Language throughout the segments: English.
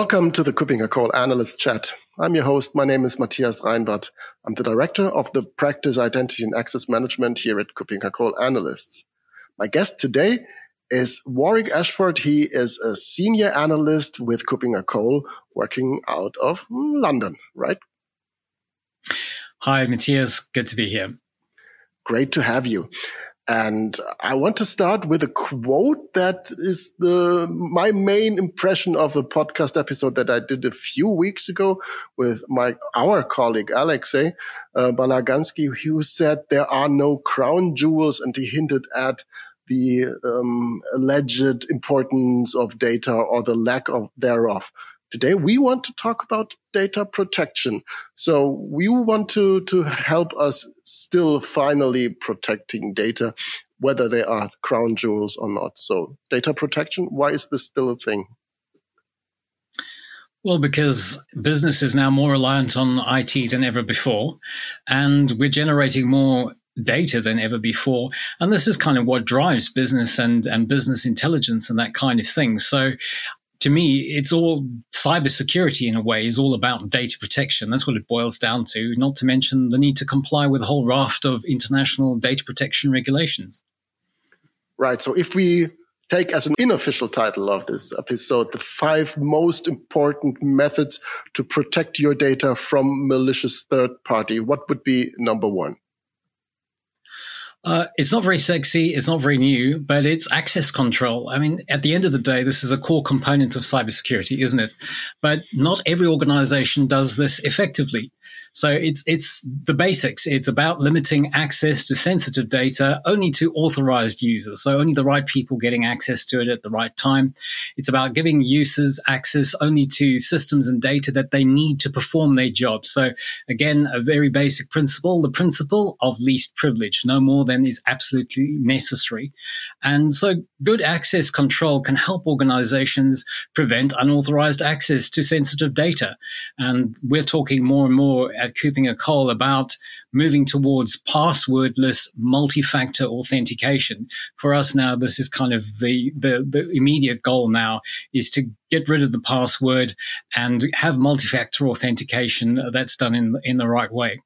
Welcome to the KuppingerCole Analyst Chat. I'm your host. My name is Matthias Reinwarth. I'm the director of the practice identity and access management here at KuppingerCole Analysts. My guest today is Warwick Ashford. He is a senior analyst with KuppingerCole working out of London, right? Hi, Matthias. Good to be here. Great to have you. And I want to start with a quote that is the my main impression of a podcast episode that I did a few weeks ago with my our colleague Alexei uh, Balaganski, who said there are no crown jewels, and he hinted at the um, alleged importance of data or the lack of thereof. Today, we want to talk about data protection. So we want to, to help us still finally protecting data, whether they are crown jewels or not. So data protection, why is this still a thing? Well, because business is now more reliant on IT than ever before, and we're generating more data than ever before. And this is kind of what drives business and, and business intelligence and that kind of thing. So to me, it's all cybersecurity in a way is all about data protection. That's what it boils down to, not to mention the need to comply with a whole raft of international data protection regulations. Right. So if we take as an unofficial title of this episode the five most important methods to protect your data from malicious third party, what would be number one? Uh, it's not very sexy. It's not very new, but it's access control. I mean, at the end of the day, this is a core component of cybersecurity, isn't it? But not every organization does this effectively. So it's it's the basics. It's about limiting access to sensitive data only to authorized users. So only the right people getting access to it at the right time. It's about giving users access only to systems and data that they need to perform their job. So again, a very basic principle, the principle of least privilege, no more than is absolutely necessary. And so good access control can help organizations prevent unauthorized access to sensitive data. And we're talking more and more at KuppingerCole about moving towards passwordless multi-factor authentication. For us now, this is kind of the, the, the immediate goal now is to get rid of the password and have multi-factor authentication that's done in, in the right way.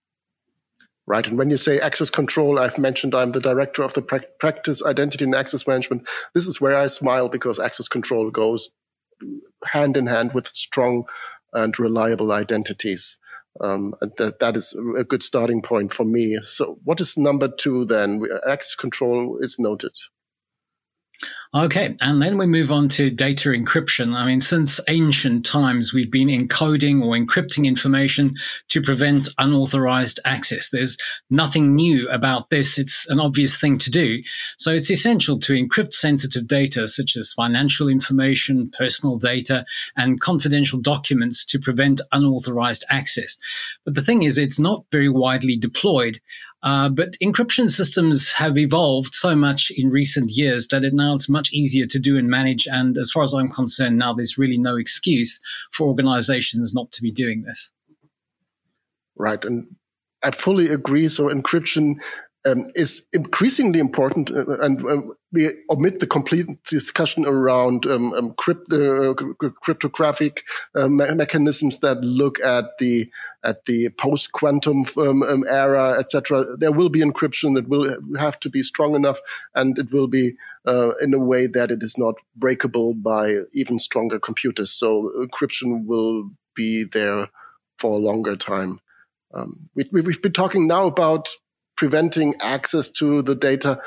Right. And when you say access control, I've mentioned I'm the director of the practice identity and access management. This is where I smile because access control goes hand in hand with strong and reliable identities. Um, that, that is a good starting point for me. So, what is number two then? Access control is noted. Okay, and then we move on to data encryption. I mean, since ancient times, we've been encoding or encrypting information to prevent unauthorized access. There's nothing new about this. It's an obvious thing to do. So it's essential to encrypt sensitive data such as financial information, personal data, and confidential documents to prevent unauthorized access. But the thing is, it's not very widely deployed. Uh, but encryption systems have evolved so much in recent years that it now it's much easier to do and manage. And as far as I'm concerned, now there's really no excuse for organizations not to be doing this. Right. And I fully agree. So encryption um, is increasingly important, uh, and um, we omit the complete discussion around um, um uh, cryptographic uh, me- mechanisms that look at the at the post quantum um, um, era, etc. There will be encryption that will have to be strong enough, and it will be uh, in a way that it is not breakable by even stronger computers. So encryption will be there for a longer time. we, we've been talking now about preventing access to the data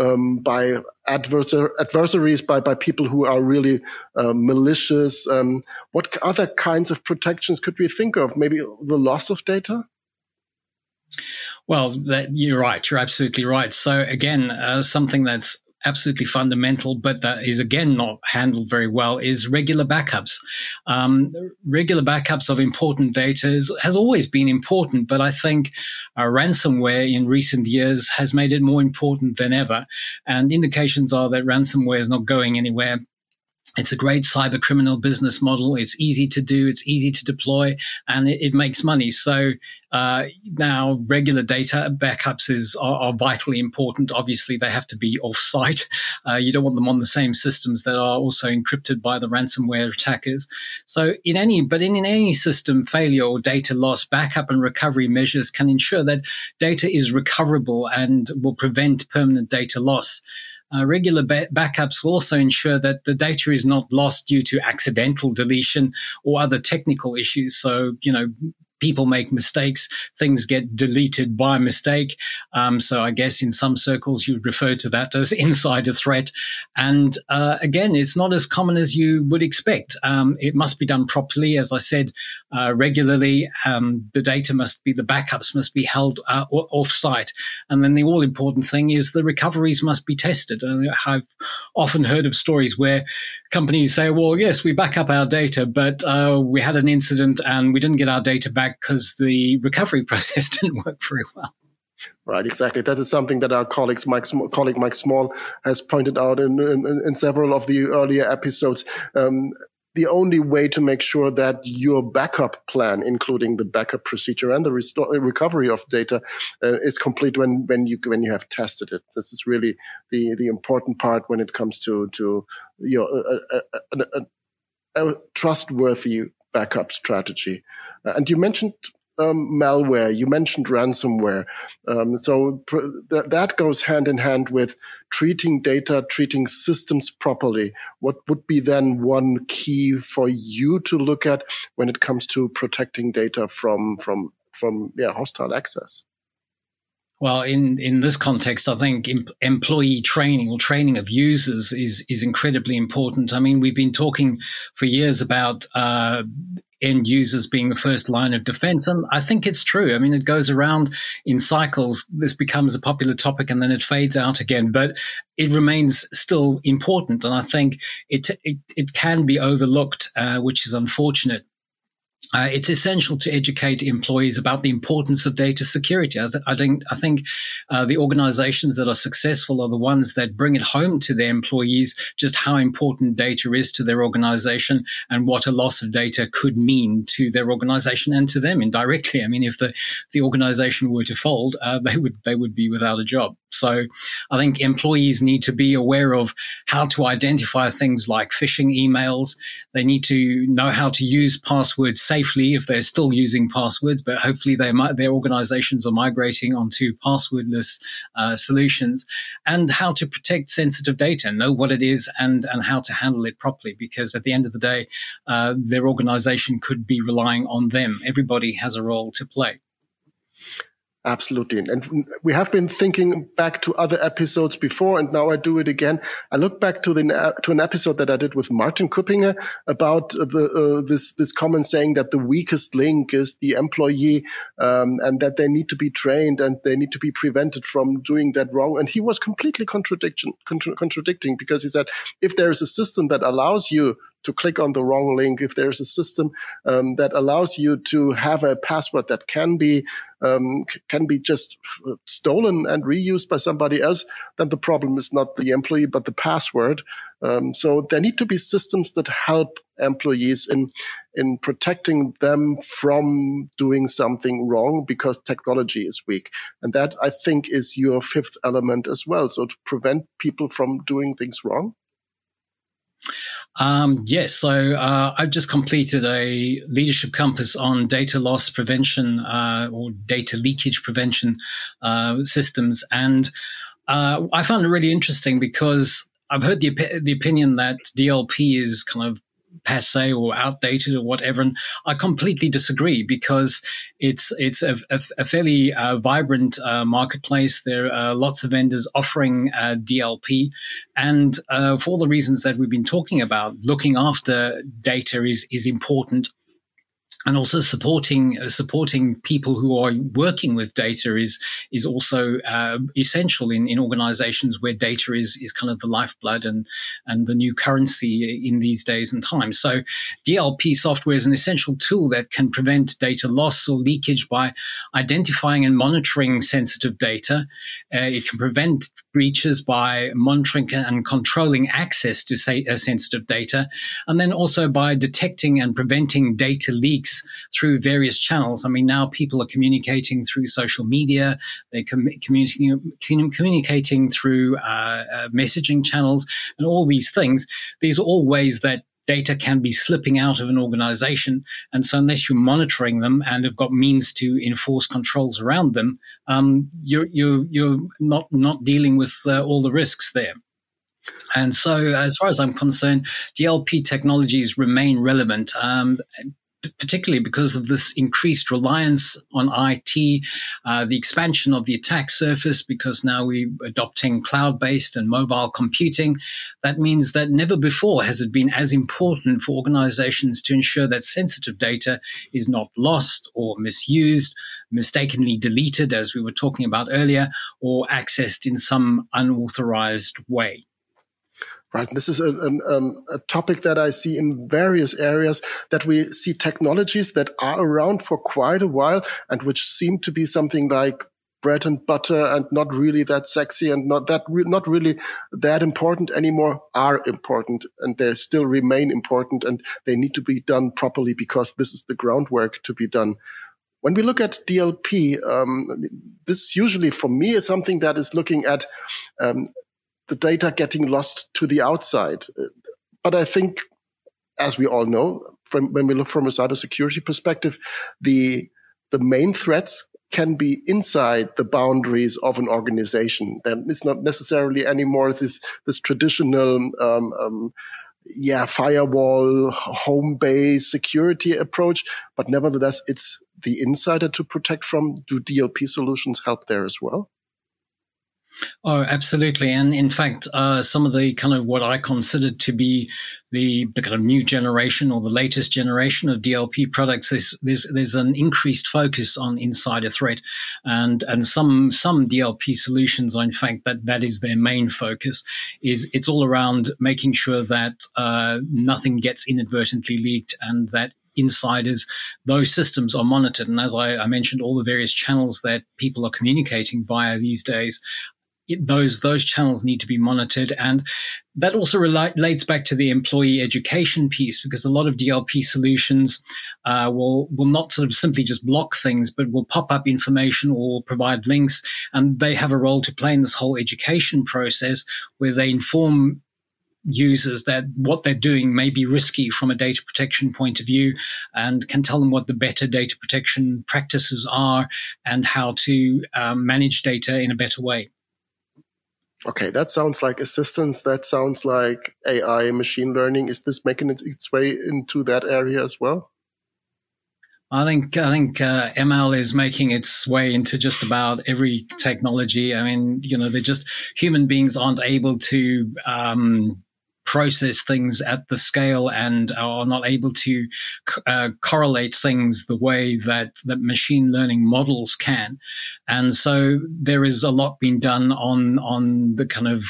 um, by adversar- adversaries, by, by people who are really uh, malicious. Um, what other kinds of protections could we think of? Maybe the loss of data? Well, that, you're right. You're absolutely right. So again, uh, something that's absolutely fundamental, but that is again not handled very well, is regular backups. Um, regular backups of important data is, has always been important, but I think uh, ransomware in recent years has made it more important than ever. And indications are that ransomware is not going anywhere it's a great cyber criminal business model. It's easy to do, it's easy to deploy, and it, it makes money. So uh, now regular data backups is are, are, vitally important. Obviously, they have to be off-site. Uh, you don't want them on the same systems that are also encrypted by the ransomware attackers. So in any, but in, in any system failure or data loss, backup and recovery measures can ensure that data is recoverable and will prevent permanent data loss. Uh, regular ba- backups will also ensure that the data is not lost due to accidental deletion or other technical issues. So, you know, people make mistakes, things get deleted by mistake. Um, so I guess in some circles you would refer to that as insider threat. And uh, again, it's not as common as you would expect. Um, it must be done properly, as I said, uh, regularly. Um, the data must be, the backups must be held uh, off site. And then the all important thing is the recoveries must be tested. I've often heard of stories where companies say, well, yes, we back up our data, but uh, we had an incident and we didn't get our data back because the recovery process didn't work very well. Right, exactly. That is something that our colleagues, Mike, colleague Mike Small has pointed out in, in, in several of the earlier episodes. Um, the only way to make sure that your backup plan, including the backup procedure and the restore, recovery of data, uh, is complete when, when you when you have tested it. This is really the the important part when it comes to to your a, a, a, a trustworthy backup strategy. Uh, and you mentioned um, malware, you mentioned ransomware. Um, so pr- th- that goes hand in hand with treating data, treating systems properly. What would be then one key for you to look at when it comes to protecting data from from from yeah hostile access? Well, in, in this context, I think em- employee training or training of users is is incredibly important. I mean, we've been talking for years about uh, end users being the first line of defense. And I think it's true. I mean, it goes around in cycles. This becomes a popular topic and then it fades out again, but it remains still important. And I think it, it, it can be overlooked, uh, which is unfortunate. Uh, it's essential to educate employees about the importance of data security. I, th- I think, I think uh, the organizations that are successful are the ones that bring it home to their employees just how important data is to their organization and what a loss of data could mean to their organization and to them indirectly. I mean, if the, the organization were to fold, uh, they would they would be without a job. So I think employees need to be aware of how to identify things like phishing emails. They need to know how to use passwords safely if they're still using passwords, but hopefully they might, their organizations are migrating onto passwordless uh, solutions and how to protect sensitive data, know what it is and, and how to handle it properly. Because at the end of the day, uh, their organization could be relying on them. Everybody has a role to play. Absolutely. And we have been thinking back to other episodes before, and now I do it again. I look back to the to an episode that I did with Martin Kuppinger about the uh, this this comment saying that the weakest link is the employee, um, and that they need to be trained and they need to be prevented from doing that wrong. And he was completely contradiction contra- contradicting because he said if there is a system that allows you to click on the wrong link, if there's a system um, that allows you to have a password that can be um, can be just stolen and reused by somebody else, then the problem is not the employee but the password. Um, so there need to be systems that help employees in in protecting them from doing something wrong because technology is weak, and that I think is your fifth element as well. So to prevent people from doing things wrong. Um, yes, so uh, I've just completed a leadership compass on data loss prevention uh, or data leakage prevention uh, systems, and uh, I found it really interesting because I've heard the the opinion that DLP is kind of passe or outdated or whatever. And I completely disagree because it's it's a, a, a fairly uh, vibrant uh, marketplace. There are lots of vendors offering uh, DLP, and uh, for all the reasons that we've been talking about, looking after data is is important and also supporting uh, supporting people who are working with data is is also uh, essential in, in organizations where data is is kind of the lifeblood and and the new currency in these days and times. So DLP software is an essential tool that can prevent data loss or leakage by identifying and monitoring sensitive data. Uh, it can prevent breaches by monitoring and controlling access to say, uh, sensitive data, and then also by detecting and preventing data leaks through various channels. I mean, now people are communicating through social media, they're com- communicating, communicating through uh, uh, messaging channels, and all these things. These are all ways that data can be slipping out of an organization. And so, unless you're monitoring them and have got means to enforce controls around them, um, you're, you're, you're not, not dealing with uh, all the risks there. And so, as far as I'm concerned, DLP technologies remain relevant. Um, particularly because of this increased reliance on IT, uh, the expansion of the attack surface, because now we're adopting cloud based and mobile computing. That means that never before has it been as important for organizations to ensure that sensitive data is not lost or misused, mistakenly deleted, as we were talking about earlier, or accessed in some unauthorized way right? This is a, a, a, topic that I see in various areas that we see technologies that are around for quite a while and which seem to be something like bread and butter and not really that sexy and not that re- not really that important anymore are important and they still remain important and they need to be done properly because this is the groundwork to be done when we look at DLP, um, this usually for me is something that is looking at um, the data getting lost to the outside. But I think, as we all know, from when we look from a cybersecurity perspective, the the main threats can be inside the boundaries of an organization. Then it's not necessarily anymore this this traditional um, um, yeah firewall home base security approach, but nevertheless, it's the insider to protect from. Do DLP solutions help there as well? Oh, absolutely. And in fact, uh, some of the kind of what I consider to be the, the, kind of new generation or the latest generation of DLP products, there's, there's, there's an increased focus on insider threat. And, and some, some DLP solutions in fact, that, that is their main focus is it's all around making sure that uh, nothing gets inadvertently leaked and that insiders, those systems are monitored. And as I, I, mentioned, all the various channels that people are communicating via these days those those channels need to be monitored. And that also relates back to the employee education piece because a lot of DLP solutions uh, will will not sort of simply just block things, but will pop up information or provide links, and they have a role to play in this whole education process where they inform users that what they're doing may be risky from a data protection point of view and can tell them what the better data protection practices are and how to um, manage data in a better way okay, that sounds like assistance. That sounds like AI, machine learning. Is this making its way into that area as well? I think I think uh, ML is making its way into just about every technology. I mean, you know, they're just human beings aren't able to um, process things at the scale and are not able to uh, correlate things the way that that machine learning models can. And so there is a lot being done on on the kind of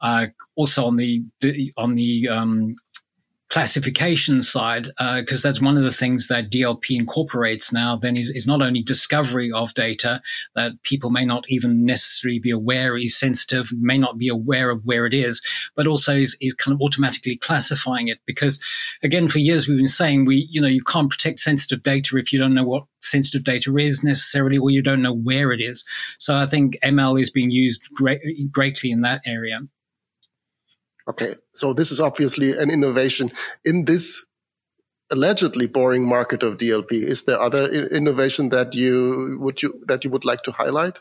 uh, also on the, the on the um, classification side, because uh, that's one of the things that DLP incorporates now, then is, is not only discovery of data that people may not even necessarily be aware is sensitive, may not be aware of where it is, but also is, is kind of automatically classifying it. Because again, for years we've been saying we, you know, you can't protect sensitive data if you don't know what sensitive data is necessarily, or you don't know where it is. So I think ML is being used great, greatly in that area. Okay, so this is obviously an innovation in this allegedly boring market of DLP. Is there other innovation that you would you that you would like to highlight?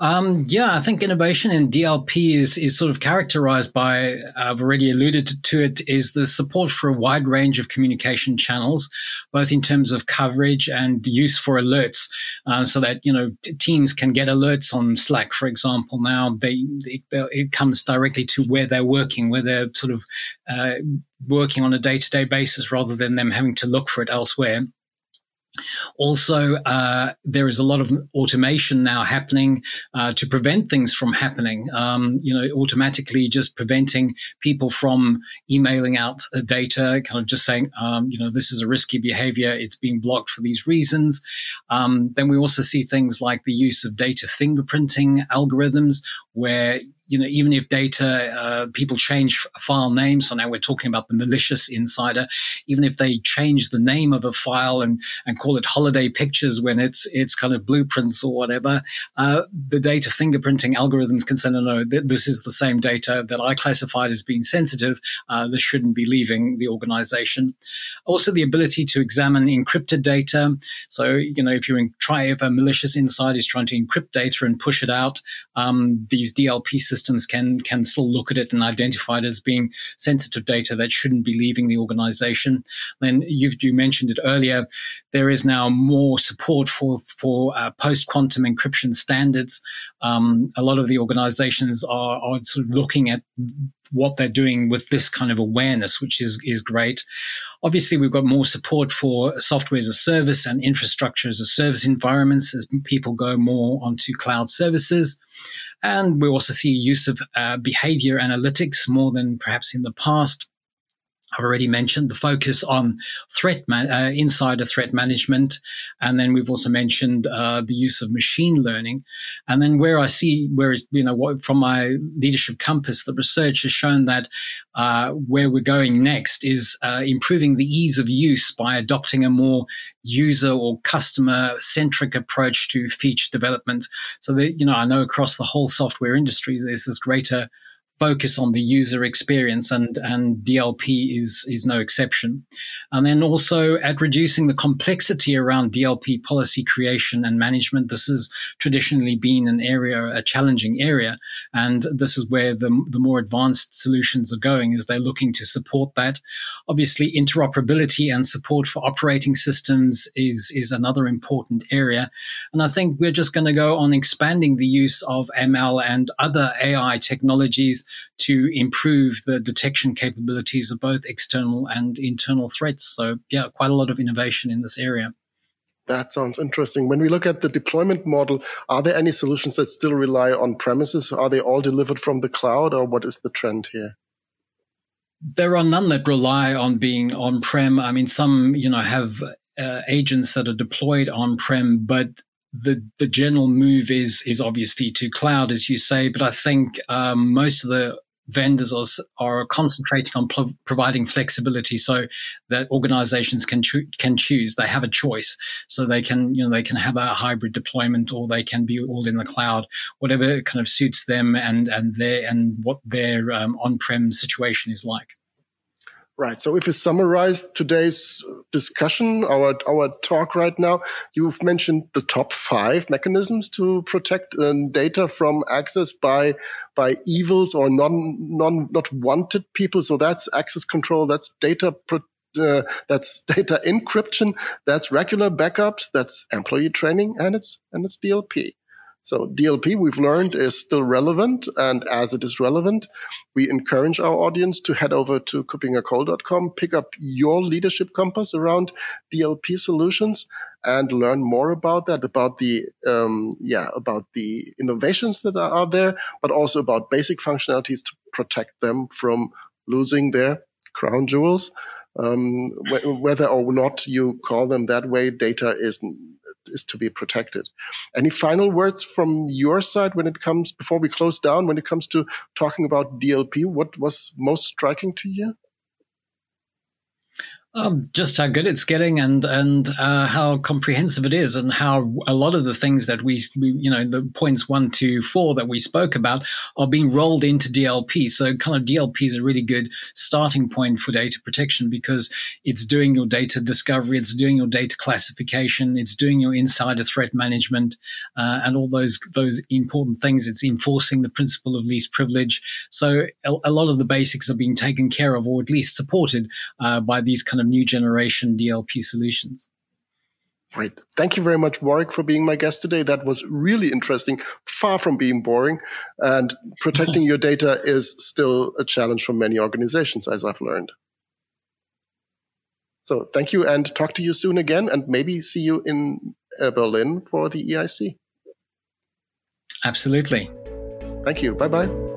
Um, yeah, I think innovation in DLP is is sort of characterized by I've already alluded to it is the support for a wide range of communication channels, both in terms of coverage and use for alerts, uh, so that you know t- teams can get alerts on Slack, for example. Now they, they it comes directly to where they're working, where they're sort of uh, working on a day to day basis, rather than them having to look for it elsewhere. Also, uh, there is a lot of automation now happening uh, to prevent things from happening. Um, you know, automatically just preventing people from emailing out data, kind of just saying, um, you know, this is a risky behavior. It's being blocked for these reasons. Um, then we also see things like the use of data fingerprinting algorithms, where you know, even if data, uh, people change file names, so now we're talking about the malicious insider, even if they change the name of a file and, and call it holiday pictures when it's, it's kind of blueprints or whatever, uh, the data fingerprinting algorithms can say, no, no, th- this is the same data that I classified as being sensitive. Uh, this shouldn't be leaving the organization. Also, the ability to examine encrypted data. So, you know, if in, try, if a malicious insider is trying to encrypt data and push it out, um, these DLP systems systems can can still look at it and identify it as being sensitive data that shouldn't be leaving the organization. Then you've you mentioned it earlier. There is now more support for for uh, post quantum encryption standards. Um, a lot of the organizations are, are sort of looking at what they're doing with this kind of awareness, which is is great. Obviously, we've got more support for software as a service and infrastructure as a service environments as people go more onto cloud services. And we also see use of uh, behavior analytics more than perhaps in the past. I've already mentioned the focus on threat man- uh, insider threat management, and then we've also mentioned uh, the use of machine learning. And then where I see where you know what, from my leadership compass, the research has shown that uh, where we're going next is uh, improving the ease of use by adopting a more user or customer centric approach to feature development. So that you know I know across the whole software industry, there's this greater focus on the user experience and and DLP is is no exception. And then also at reducing the complexity around DLP policy creation and management. This has traditionally been an area, a challenging area, and this is where the the more advanced solutions are going. Is they're looking to support that. Obviously, interoperability and support for operating systems is is another important area, and I think we're just going to go on expanding the use of ML and other AI technologies to improve the detection capabilities of both external and internal threats. So, yeah, quite a lot of innovation in this area. That sounds interesting. When we look at the deployment model, are there any solutions that still rely on premises? Are they all delivered from the cloud, or what is the trend here? There are none that rely on being on prem. I mean, some you know have uh, agents that are deployed on prem, but the the general move is is obviously to cloud, as you say. But I think um, most of the vendors are, are concentrating on pl- providing flexibility so that organizations can cho- can choose they have a choice so they can you know they can have a hybrid deployment or they can be all in the cloud whatever kind of suits them and and their and what their um, on-prem situation is like Right. So if we summarize today's discussion, our our talk right now, you've mentioned the top five mechanisms to protect uh, data from access by by evils or non non not wanted people. So that's access control. That's data. Uh, that's data encryption. That's regular backups. That's employee training, and it's and it's DLP. So DLP, we've learned, is still relevant. And as it is relevant, we encourage our audience to head over to kuppingercole.com, pick up your leadership compass around DLP solutions and learn more about that, about the, um, yeah, about the innovations that are there, but also about basic functionalities to protect them from losing their crown jewels. Um, wh- whether or not you call them that way, data is is to be protected. Any final words from your side when it comes before we close down? When it comes to talking about DLP, what was most striking to you? Um, just how good it's getting and and uh, how comprehensive it is and how a lot of the things that we, we, you know the points one to four that we spoke about are being rolled into DLP so kind of DLP is a really good starting point for data protection because it's doing your data discovery it's doing your data classification it's doing your insider threat management uh, and all those those important things. It's enforcing the principle of least privilege. So a, a lot of the basics are being taken care of or at least supported uh, by these kind of new generation DLP solutions. Great. Thank you very much, Warwick, for being my guest today. That was really interesting, far from being boring. And protecting your data is still a challenge for many organizations, as I've learned. So thank you and talk to you soon again, and maybe see you in uh, Berlin for the EIC. Absolutely. Thank you. Bye bye.